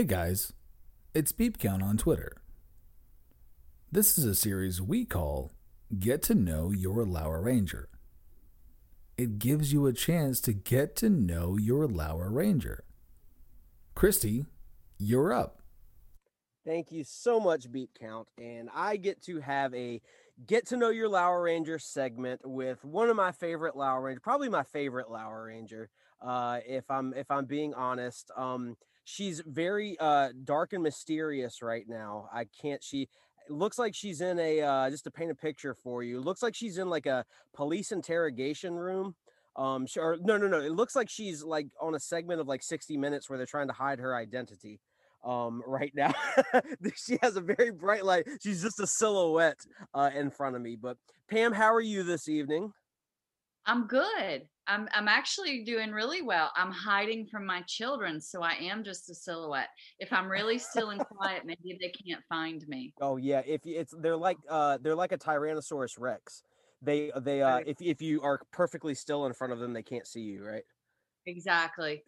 Hey guys, it's Beep Count on Twitter. This is a series we call Get to Know Your Lour Ranger. It gives you a chance to get to know your Lour Ranger. Christy, you're up. Thank you so much, Beep Count. And I get to have a get to know your Lour Ranger segment with one of my favorite Lour Ranger, probably my favorite Lour Ranger. Uh, if I'm if I'm being honest, um, she's very uh dark and mysterious right now. I can't she looks like she's in a uh just to paint a picture for you. Looks like she's in like a police interrogation room. Um she, or no no no, it looks like she's like on a segment of like 60 minutes where they're trying to hide her identity um right now she has a very bright light she's just a silhouette uh in front of me but pam how are you this evening I'm good. I'm I'm actually doing really well. I'm hiding from my children, so I am just a silhouette. If I'm really still and quiet, maybe they can't find me. Oh yeah, if it's they're like uh they're like a Tyrannosaurus Rex. They they uh if if you are perfectly still in front of them, they can't see you, right? Exactly.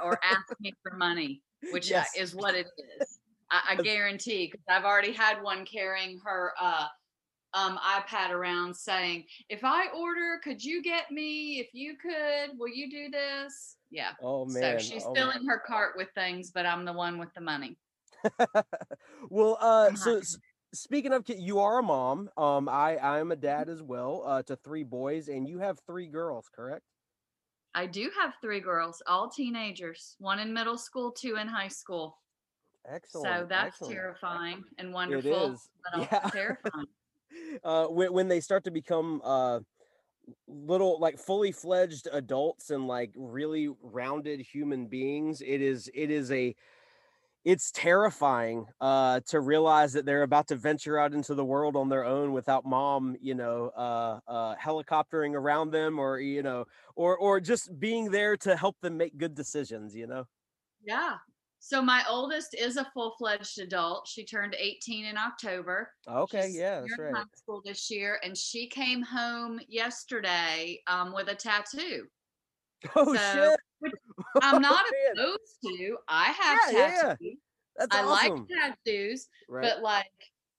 or ask me for money, which uh, Yes. is what it is. I, I guarantee, because I've already had one carrying her uh, um, iPad around saying, "If I order, could you get me? If you could, will you do this?" Yeah. Oh man. so she's oh, filling her cart with things, but I'm the one with the money. well, uh I'm so speaking of you are a mom. Um I I'm a dad as well, uh to three boys and you have three girls, correct? I do have three girls, all teenagers, one in middle school, two in high school. Excellent. so that's excellent. terrifying and wonderful, is. but Yeah. terrifying. Uh when when they start to become uh little like fully fledged adults and like really rounded human beings it is it is a it's terrifying uh to realize that they're about to venture out into the world on their own without mom you know uh uh helicoptering around them or you know or or just being there to help them make good decisions you know Yeah. So my oldest is a full-fledged adult. She turned 18 in October. okay She's yeah that's right High school this year, and she came home yesterday um, with a tattoo. oh so, shit I'm not man. opposed to. I have Yeah, yeah, tattoos. that's I like tattoos, right but like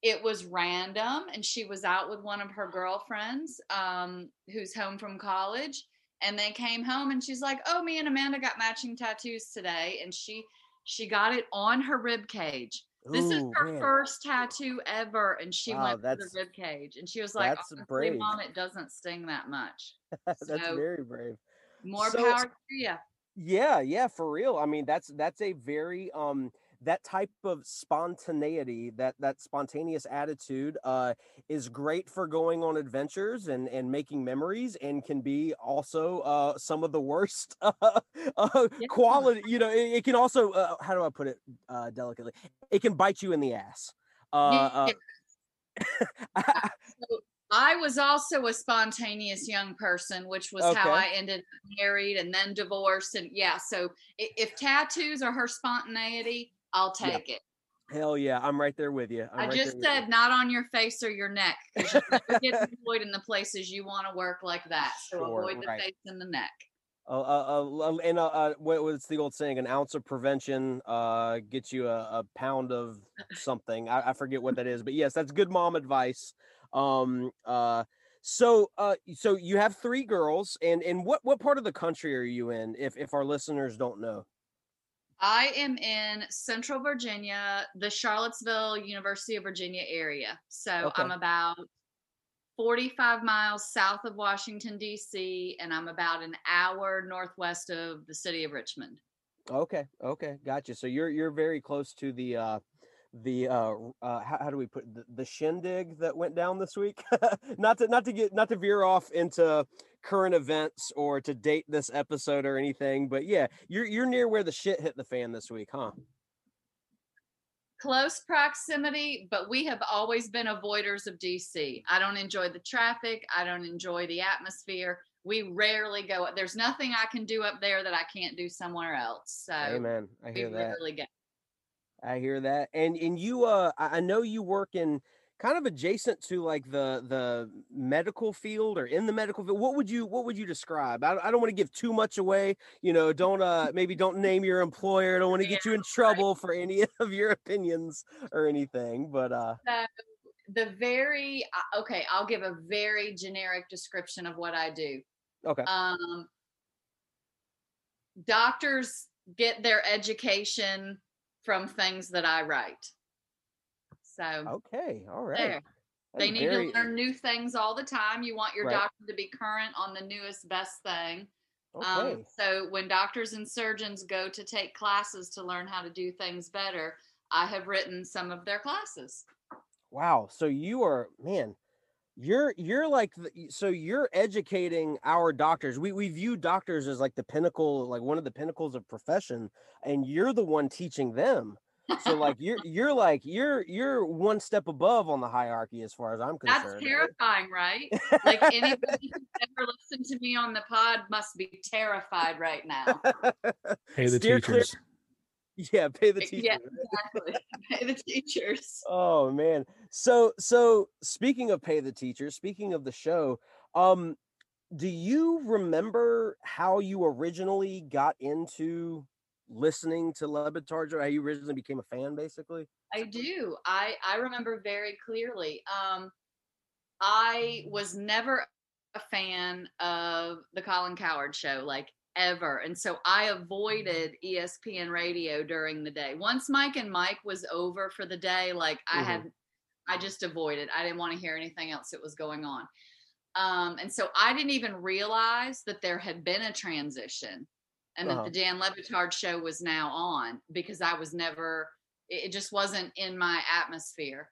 it was random and she was out with one of her girlfriends um who's home from college and they came home and she's like oh me and amanda got matching tattoos today and she she got it on her rib cage this is her man. first tattoo ever and she Wow, went that's- the rib cage and she was like that's brave. mom it doesn't sting that much that's so- very brave more So- power to you Yeah, yeah, for real. I mean, that's that's a very um that type of spontaneity, that that spontaneous attitude uh is great for going on adventures and and making memories and can be also uh some of the worst uh, uh quality, you know, it, it can also uh, how do I put it uh delicately? It can bite you in the ass. Uh, uh I was also a spontaneous young person, which was how I ended up married and then divorced. And yeah, so if tattoos are her spontaneity, I'll Yeah. take it. hell yeah, I'm right there with you. I'm I right just with you. said not on your face or your neck because you get employed in the places you want to work like that. So Sure, avoid the right. face and the neck. Uh, uh, uh, and uh, uh, what was the old saying? An ounce of prevention uh, gets you a, a pound of something. I, I, forget what that is, but yes, that's good mom advice. Um, uh, so, uh, so you have three girls, and and what what part of the country are you in? If if our listeners don't know, I am in Central Virginia, the Charlottesville University of Virginia area. So okay. I'm about 45 miles south of Washington, D.C., and I'm about an hour northwest of the city of Richmond. Okay, okay, gotcha. So you're you're very close to the uh, the uh, uh how, how, do we put the, the shindig that went down this week not to not to get not to veer off into current events or to date this episode or anything but yeah you're you're near where the shit hit the fan this week huh? Close proximity but we have always been avoiders of dc i don't enjoy the traffic i don't enjoy the atmosphere. We rarely go there's nothing i can do up there that i can't do somewhere else so amen i hear that. rarely go. I hear that. And and you uh I know you work in kind of adjacent to like the the medical field or in the medical field. What would you what would you describe? I, I don't want to give too much away. You know, don't uh maybe don't name your employer. I don't want to get you in trouble for any of your opinions or anything. But uh so the very uh, okay, I'll give a very generic description of what I do. Okay. Um doctors get their education from things that I write. So okay, all right. There. They need very... to learn new things all the time. You want your right. doctor to be current on the newest best thing. Um, okay. Um, so when doctors and surgeons go to take classes to learn how to do things better, I have written some of their classes. Wow. So you are man, you're you're like so you're educating our doctors we we view doctors as like the pinnacle like one of the pinnacles of profession and you're the one teaching them so like you're you're like you're you're one step above on the hierarchy as far as i'm concerned that's terrifying right like anybody who's ever listened to me on the pod must be terrified right now hey the Steer teachers clear- Yeah, pay the teachers. Yeah, exactly. pay the teachers. Oh man. So so speaking of pay the teachers, speaking of the show, um, do you remember how you originally got into listening to Le Batard? How you originally became a fan, basically? I do. I I remember very clearly. Um, I was never a fan of the Colin Cowherd show. Like ever. And so I avoided ESPN radio during the day. Once Mike and Mike was over for the day, like I mm-hmm. had, I just avoided. I didn't want to hear anything else that was going on. Um, and so I didn't even realize that there had been a transition and uh-huh. that the Dan Le Batard show was now on because I was never, it just wasn't in my atmosphere.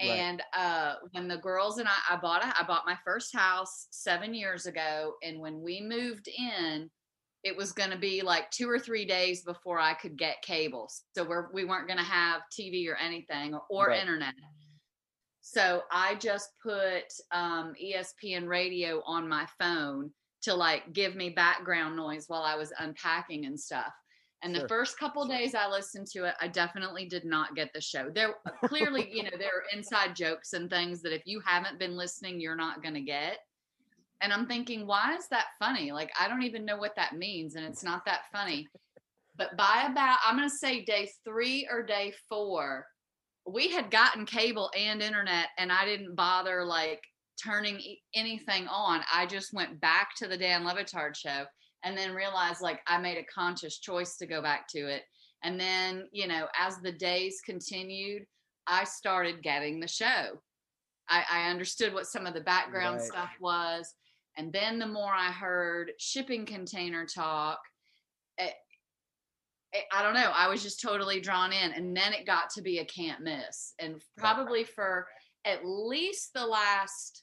Right. And uh, when the girls and I, I bought a, I bought my first house seven years ago, and when we moved in, it was going to be like two or three days before I could get cable. So we're, we weren't going to have TV or anything or, or right. internet. So I just put um, ESPN radio on my phone to like give me background noise while I was unpacking and stuff. And sure. the first couple days I listened to it, I definitely did not get the show. There clearly, you know, there are inside jokes and things that if you haven't been listening, you're not going to get. And I'm thinking, why is that funny? Like, I don't even know what that means. And it's not that funny. But by about, I'm going to say day three or day four, we had gotten cable and internet, and I didn't bother like turning anything on. I just went back to the Dan Le Batard show and then realized like I made a conscious choice to go back to it. And then, you know, as the days continued, I started getting the show. I, I understood what some of the background right. stuff was. And then the more I heard shipping container talk, it, eh, it, eh, I don't know, I was just totally drawn in. And then it got to be a can't miss. And probably for at least the last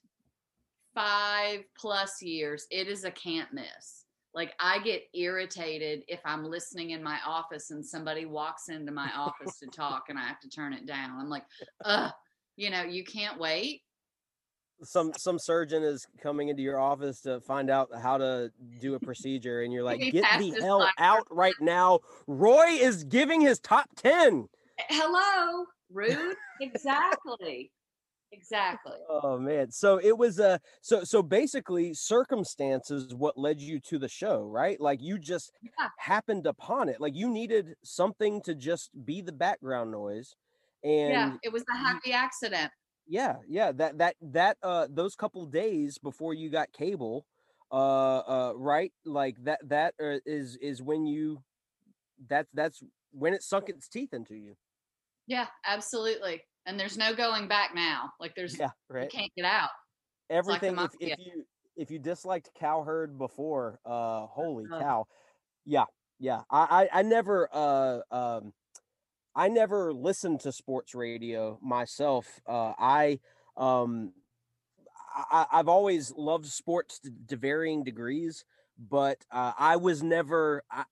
five plus years, it is a can't miss. Like I get irritated if I'm listening in my office and somebody walks into my office to talk and I have to turn it down. I'm like, ugh, you know, you can't wait. Some some surgeon is coming into your office to find out how to do a procedure and you're like get the hell out right now. Roy is giving his top 10 hello? Rude? Exactly Exactly. Oh man. So it was uh so so basically circumstances what led you to the show, right? Like you just Yeah. happened upon it. Like you needed something to just be the background noise. And yeah, it was a happy accident. yeah, yeah, that that that uh those couple days before you got cable, uh uh right? Like that that uh, is is when you that's that's when it sunk its teeth into you. Yeah, absolutely. And there's no going back now. Like there's Yeah, you can't get out. like everything if, if you if you disliked cowherd before uh holy Uh. cow yeah yeah I, I i never uh um i never listened to sports radio myself uh i um I, i've always loved sports to, to varying degrees but uh, i was never i-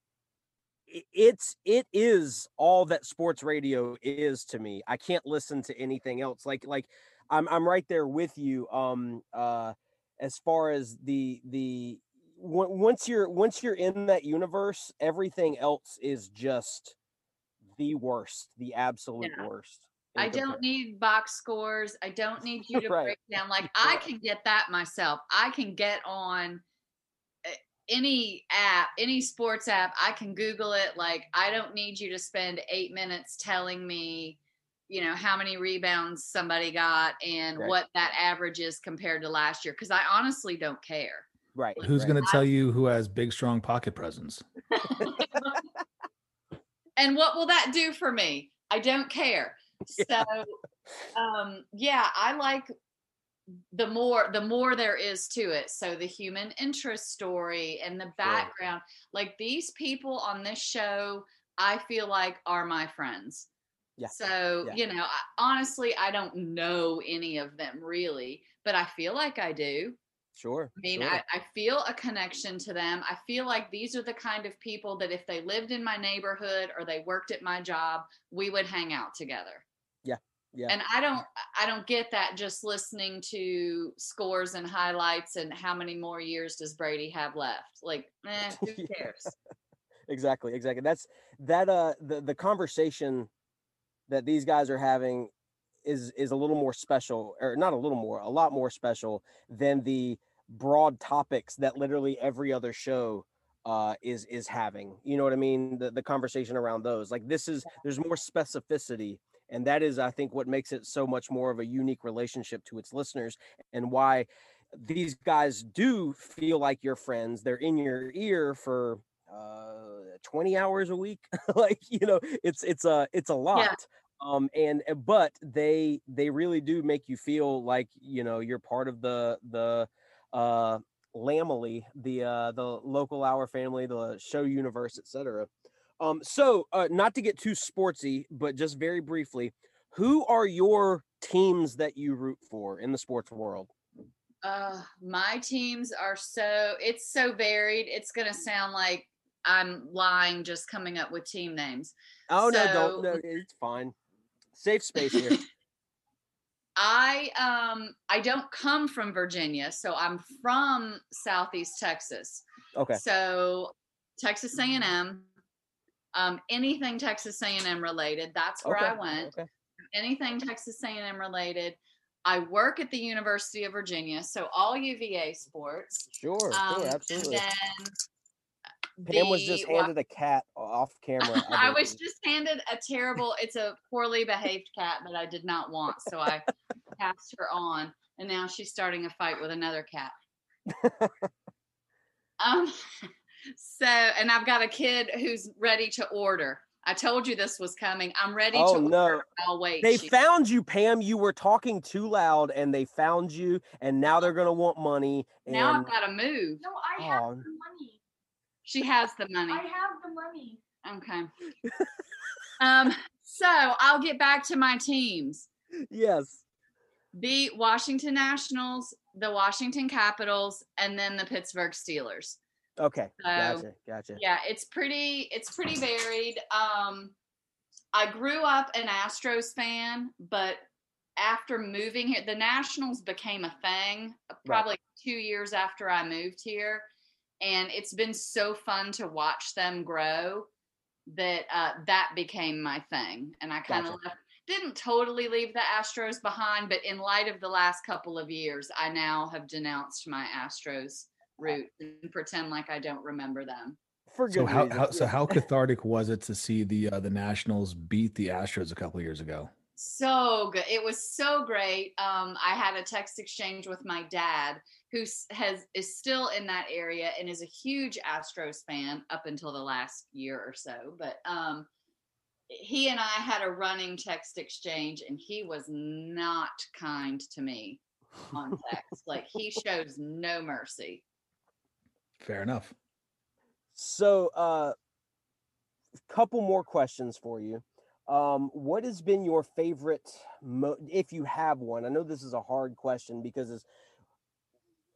it's it is all that sports radio is to me i can't listen to anything else like like i'm i'm right there with you um uh as far as the the on- once you're once you're in that universe everything else is just the worst the absolute Yeah. worst I don't need box scores. I don't need you to Right. break down. Like I can get that myself. I can get on any app, any sports app. I can Google it. Like I don't need you to spend eight minutes telling me, you know, how many rebounds somebody got and Right. what that average is compared to last year. Because I honestly don't care. right Who's right. going to tell you who has big, strong pocket presence? and what will that do for me? I don't care. So um yeah, I like the more the more there is to it. So the human interest story and the background. Like these people on this show, I feel like are my friends. Yeah, So, yeah. you know, I, honestly, I don't know any of them really, but I feel like I do. sure I mean, sure. I, I feel a connection to them. I feel like these are the kind of people that if they lived in my neighborhood or they worked at my job, we would hang out together. Yeah, yeah. And I don't I don't get that just listening to scores and highlights and how many more years does Brady have left? Like, eh, who cares? exactly exactly that's that uh the the conversation that these guys are having is is a little more special or not a little more a lot more special than the broad topics that literally every other show uh is is having you know what i mean the, the conversation around those like this is there's more specificity and that is i think what makes it so much more of a unique relationship to its listeners and why these guys do feel like your friends they're in your ear for uh 20 hours a week like you know it's it's a it's a lot um and uh, but they they really do make you feel like you know you're part of the the uh lamely the uh the local hour family the show universe etc um so uh not to get too sportsy but just very briefly who are your teams that you root for in the sports world Uh, my teams are so it's so varied. It's gonna sound like I'm lying just coming up with team names. oh no don't no it's fine safe space here I um I don't come from Virginia, so I'm from Southeast Texas. okay So Texas A&M, um, anything Texas A&M related, that's where okay I went. okay Anything Texas A&M related. I work at the University of Virginia, so all UVA sports. sure Um, sure absolutely pam was just handed a cat off camera I was just handed a terrible, it's a poorly behaved cat that I did not want. So I passed her on and now she's starting a fight with another cat. um so and I've got a kid who's ready to order. I told you this was coming. I'm ready Oh, to order. no. I'll wait. They She- found you, Pam. You were talking too loud, and they found you, and now they're gonna want money. And now I've got to move. No, I have the money. She has the money. I have the money. Okay. um so I'll get back to my teams. yes, the Washington Nationals, the Washington Capitals, and then the Pittsburgh Steelers. Okay, So, gotcha, gotcha. Yeah, it's pretty it's pretty varied. Um I grew up an Astros fan, but after moving here, the Nationals became a thing uh, probably 2 years after I moved here, and it's been so fun to watch them grow that uh, that became my thing and I kind of Gotcha. didn't totally leave the Astros behind, but in light of the last couple of years, I now have denounced my Astros route and pretend like I don't remember them. For good So how, how so how cathartic was it to see the uh, the Nationals beat the Astros a couple years ago? So good. It was so great. Um, I had a text exchange with my dad, who has is still in that area and is a huge Astros fan up until the last year or so. But um, he and I had a running text exchange, and he was not kind to me on text. like he shows no mercy. Fair enough. So, uh, couple more questions for you. Um, what has been your favorite, mo- if you have one? I know this is a hard question because, as,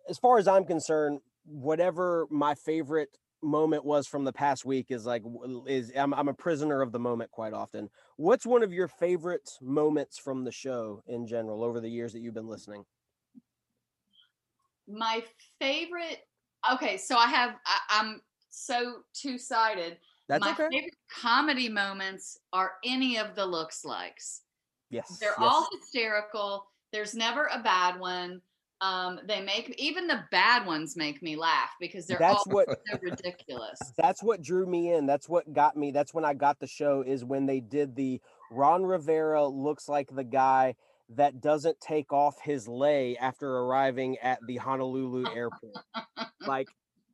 as far as I'm concerned, whatever my favorite moment was from the past week is like is I'm, I'm a prisoner of the moment quite often. What's one of your favorite moments from the show in general over the years that you've been listening? My favorite. Okay, so I have. I, I'm so two sided. That's my okay. favorite comedy moments are any of the looks likes. Yes, They're yes. all hysterical. There's never a bad one. Um, they make even the bad ones make me laugh because they're That's all what so ridiculous. that's what drew me in. That's what got me. That's when I got the show is when they did the Ron Rivera looks like the guy that doesn't take off his lei after arriving at the Honolulu airport. Like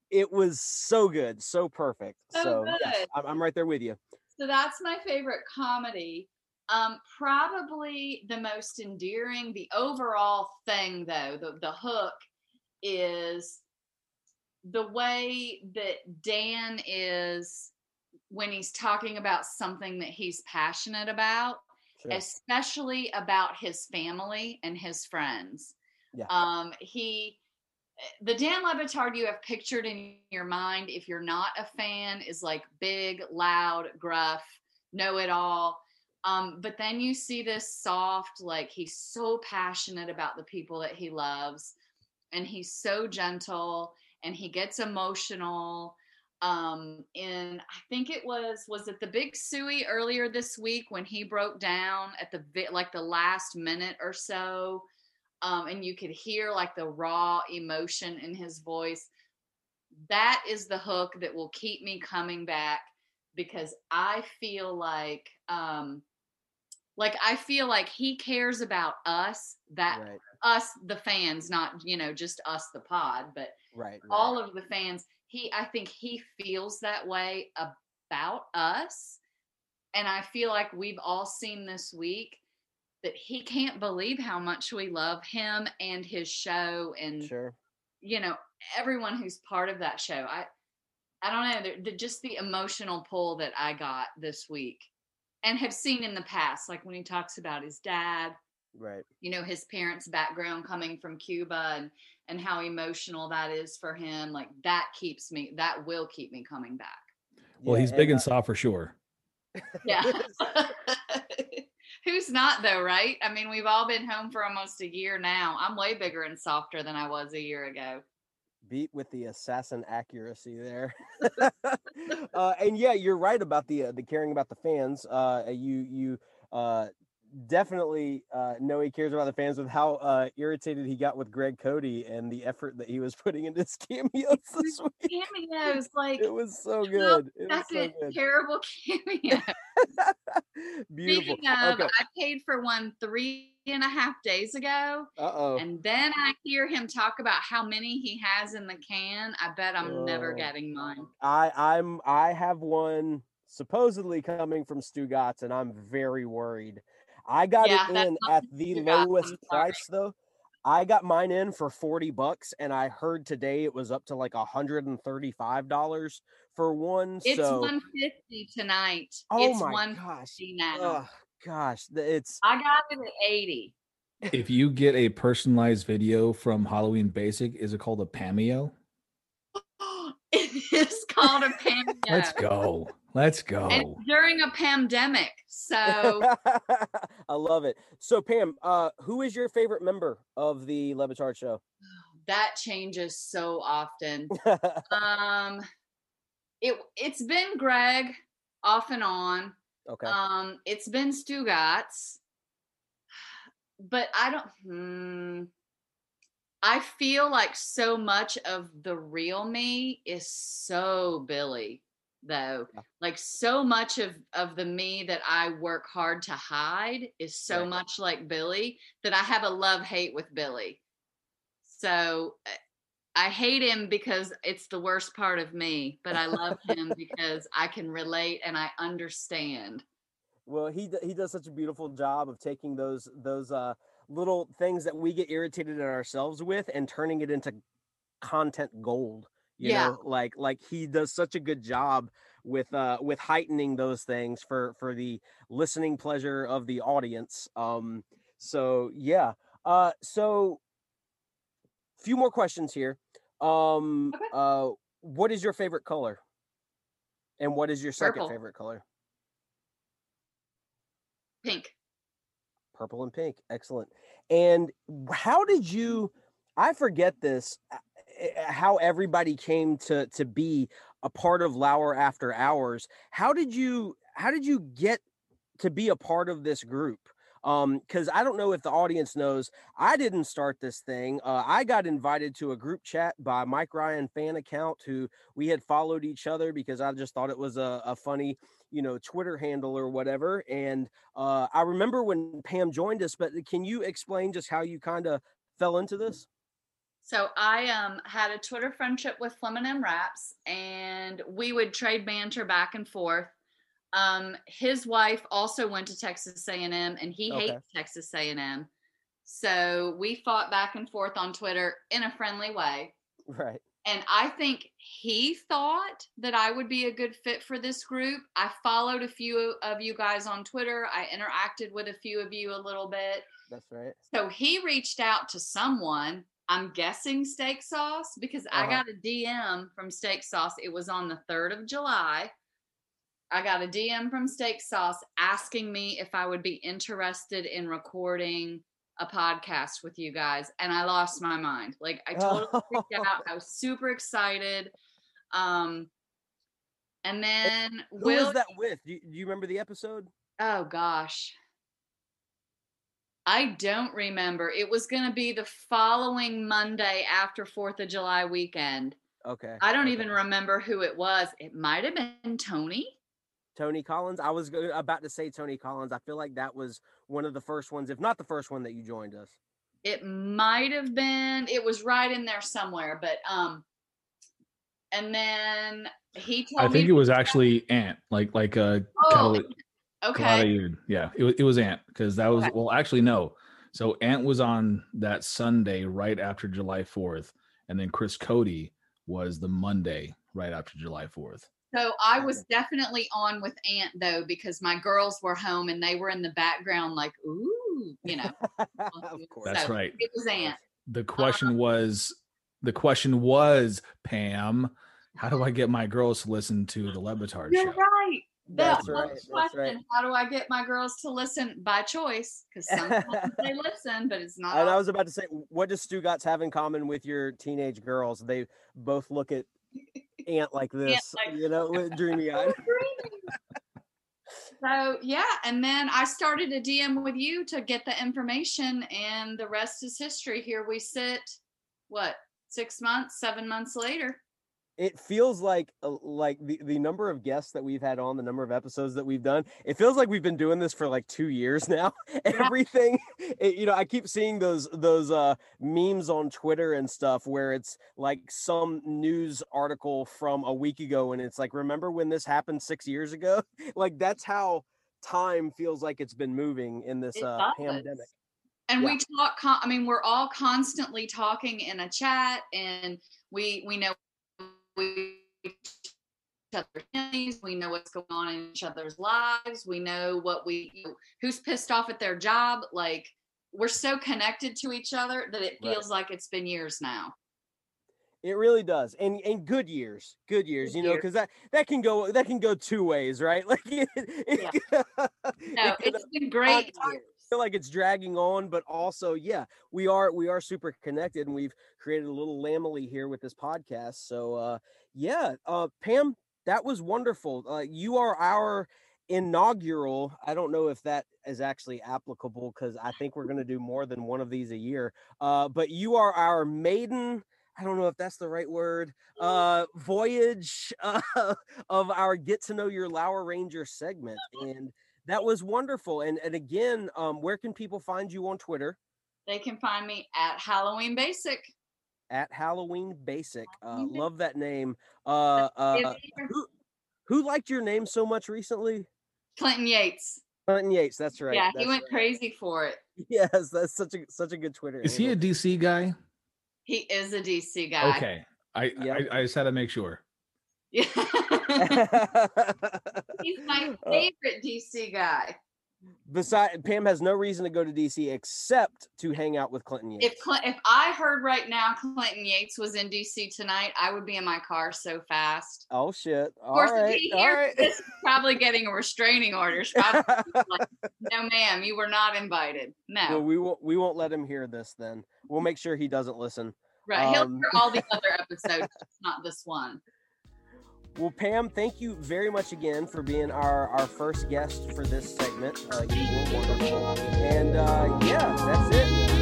it was so good, so perfect. So So, yes. I'm, I'm right there with you. So that's my favorite comedy. Um, probably the most endearing. The overall thing, though, the the hook is the way that Dan is when he's talking about something that he's passionate about, Sure. especially about his family and his friends. Yeah. Um, he the Dan Le Batard you have pictured in your mind, if you're not a fan, is like big, loud, gruff, know it all. Um, but then you see this soft, like he's so passionate about the people that he loves, and he's so gentle, and he gets emotional. Um, and I think it was was it the Big Suey earlier this week when he broke down at the like the last minute or so, um, and you could hear like the raw emotion in his voice. That is the hook that will keep me coming back because I feel like um like I feel like he cares about us that right, us the fans not you know just us the pod but right, right. all of the fans he I think he feels that way about us and I feel like we've all seen this week that he can't believe how much we love him and his show and sure. you know everyone who's part of that show i i don't know the, the, just the emotional pull that i got this week and have seen in the past like when he talks about his dad Right. you know his parents background coming from cuba and and how emotional that is for him like that keeps me that will keep me coming back Well, Yeah, he's big and, and uh, soft for sure. yeah who's not though right i mean we've all been home for almost a year now i'm way bigger and softer than i was a year ago beat with the assassin accuracy there. uh, and yeah, you're right about the uh, the caring about the fans. Uh, you you uh, definitely uh, know he cares about the fans with how uh, irritated he got with Greg Cote and the effort that he was putting into his cameos this week. cameos like It was so good. It was that's so a good. terrible cameo. Beautiful. Speaking of, Okay. I paid for one three and a half days ago, Uh oh. and then I hear him talk about how many he has in the can. I bet I'm never Oh. getting mine. I I'm I have one supposedly coming from Stugatz, and I'm very worried. I got Yeah, it in at the lowest price though. I got mine in for 40 bucks, and I heard today it was up to like $135 for one. It's so 150 tonight. oh it's my 150 gosh. now. Oh gosh. It's I got it at 80. If you get a personalized video from Halloween Basic, is it called a Pameo? it is called a pandemic. Let's go. Let's go. And during a pandemic. So I love it. So Pam, uh, who is your favorite member of the Le Batard show? that changes so often. um it it's been greg off and on okay. um it's been Stugatz, but I don't. Hmm, I feel like so much of the real me is so Billy, though. Yeah. Like so much of of the me that I work hard to hide is so Right. much like Billy that I have a love hate with Billy. So uh, I hate him because it's the worst part of me, but I love him because I can relate and I understand. Well, he he does such a beautiful job of taking those those uh little things that we get irritated at ourselves with and turning it into content gold. You Yeah. know, like like he does such a good job with uh with heightening those things for for the listening pleasure of the audience. Um so yeah. Uh so few more questions here. Um Okay. uh what is your favorite color? And what is your second Purple. favorite color? Pink. purple and pink excellent and how did you i forget this how everybody came to to be a part of lour after hours how did you how did you get to be a part of this group um because i don't know if the audience knows i didn't start this thing uh, i got invited to a group chat by mike ryan fan account who we had followed each other because i just thought it was a, a funny you know twitter handle or whatever and uh, I remember when Pam joined us, but can you explain just how you kind of fell into this? So I um had a Twitter friendship with Fleming M Raps, and we would trade banter back and forth. Um, his wife also went to Texas A&M, and he Okay. hates Texas A&M. So we fought back and forth on Twitter in a friendly way. Right. And I think he thought that I would be a good fit for this group. I followed a few of you guys on Twitter. I interacted with a few of you a little bit. That's right. So he reached out to someone, I'm guessing Steak Sauce, because I Uh-huh. got a DM from Steak Sauce. It was on the 3rd of July. I got a DM from Steak Sauce asking me if I would be interested in recording a podcast with you guys. And I lost my mind. Like I totally freaked out. I was super excited. Um and then Who Will was that with? Do you, do you remember the episode? Oh gosh. I don't remember. It was going to be the following Monday after 4th of July weekend. Okay. I don't okay. even remember who it was. It might have been Tony. Tony Collins. I was about to say Tony Collins. I feel like that was one of the first ones, if not the first one that you joined us. It might have been. It was right in there somewhere, but um and then he told me I me think it was actually Ant, like like a Oh, Cali- okay. Kalada- yeah, it was it was Ant because that was Okay. well actually no. So Ant was on that Sunday right after July Fourth, and then Chris Cody was the Monday right after July Fourth. So I was definitely on with Ant though because my girls were home and they were in the background like, ooh, you know. of course. That's So, right. It was Ant. The um, question was the question was Pam, how do I get my girls to listen to the Le Batard You're show? right. That's That right, that's question. right. How do I get my girls to listen by choice? Because sometimes they listen, but it's not. And I was about to say, what does Stugatz have in common with your teenage girls? They both look at Ant like this, like- you know, with dreamy eyed. So yeah, and then I started a DM with you to get the information, and the rest is history. Here we sit. What six months, seven months later? It feels like uh, like the, the number of guests that we've had on the number of episodes that we've done it feels like we've been doing this for like two years now. Everything it, you know i keep seeing those those uh memes on twitter and stuff where it's like some news article from a week ago and it's like remember when this happened six years ago? Like that's how time feels like it's been moving in this uh pandemic. and Yeah. we talk con- i mean we're all constantly talking in a chat and we we know other's families, we know what's going on in each other's lives we know what we you know, who's pissed off at their job like we're so connected to each other that it Right. feels like it's been years now It really does, and and good years, good years, Good you know, because that that can go that can go two ways, right? Like, it, it, no it can it's been great years. Feel like it's dragging on, but also, yeah, we are we are super connected, and we've created a little lamely here with this podcast. So, uh, yeah, uh, Pam, that was wonderful. Uh, you are our inaugural. I don't know if that is actually applicable because I think we're going to do more than one of these a year. Uh, but you are our maiden. I don't know if that's the right word. Uh, voyage uh, of our get to know your Lour Ranger segment, and that was wonderful. And and again, um, where can people find you on Twitter? They can find me at Halloween Basic. At Halloween Basic. Uh, love that name. Uh, uh, who, who liked your name so much recently? Clinton Yates. Clinton Yates. That's right. Yeah, that's he went right. crazy for it. Yes, that's such a such a good Twitter. Is he a. DC guy? He is a DC guy. Okay. I, Yep. I I just had to make sure. Yeah. He's my Uh, favorite DC guy. Beside Pam has no reason to go to DC except to hang out with Clinton Yates. If Clint, if I heard right now Clinton Yates was in DC tonight, I would be in my car so fast. oh shit! Of course, all if right, he all hears right. this, he's probably getting a restraining order. Like, no, ma'am, you were not invited. No, well, we won't we won't let him hear this. Then we'll make sure he doesn't listen. right? He'll um, hear all the other episodes, not this one. Well, Pam, thank you very much again for being our, our first guest for this segment. Uh, you were wonderful. And uh, yeah, that's it.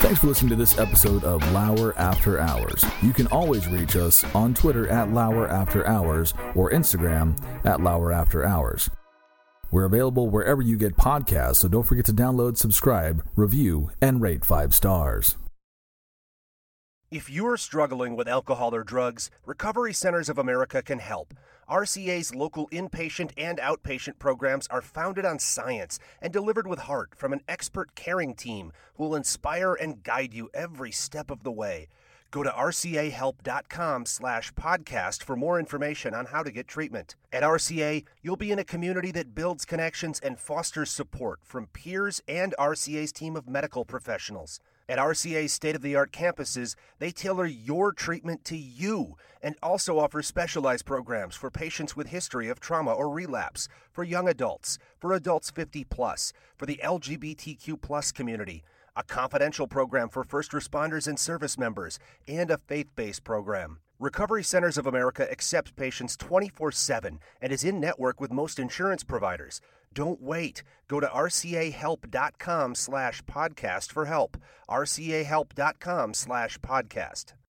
Thanks for listening to this episode of Lour After Hours. You can always reach us on Twitter at Lour After Hours or Instagram at Lour After Hours. We're available wherever you get podcasts, so don't forget to download, subscribe, review, and rate five stars. If you're struggling with alcohol or drugs, Recovery Centers of America can help. RCA's local inpatient and outpatient programs are founded on science and delivered with heart from an expert caring team who will inspire and guide you every step of the way. Go to rcahelp.com slash podcast for more information on how to get treatment. At RCA, you'll be in a community that builds connections and fosters support from peers and RCA's team of medical professionals. At RCA's state of the art campuses, they tailor your treatment to you and also offer specialized programs for patients with history of trauma or relapse, for young adults, for adults 50 plus, for the LGBTQ plus community, a confidential program for first responders and service members, and a faith based program. Recovery Centers of America accepts patients 24 7 and is in network with most insurance providers. Don't wait. Go to rcahelp.com slash podcast for help. rcahelp.com slash podcast.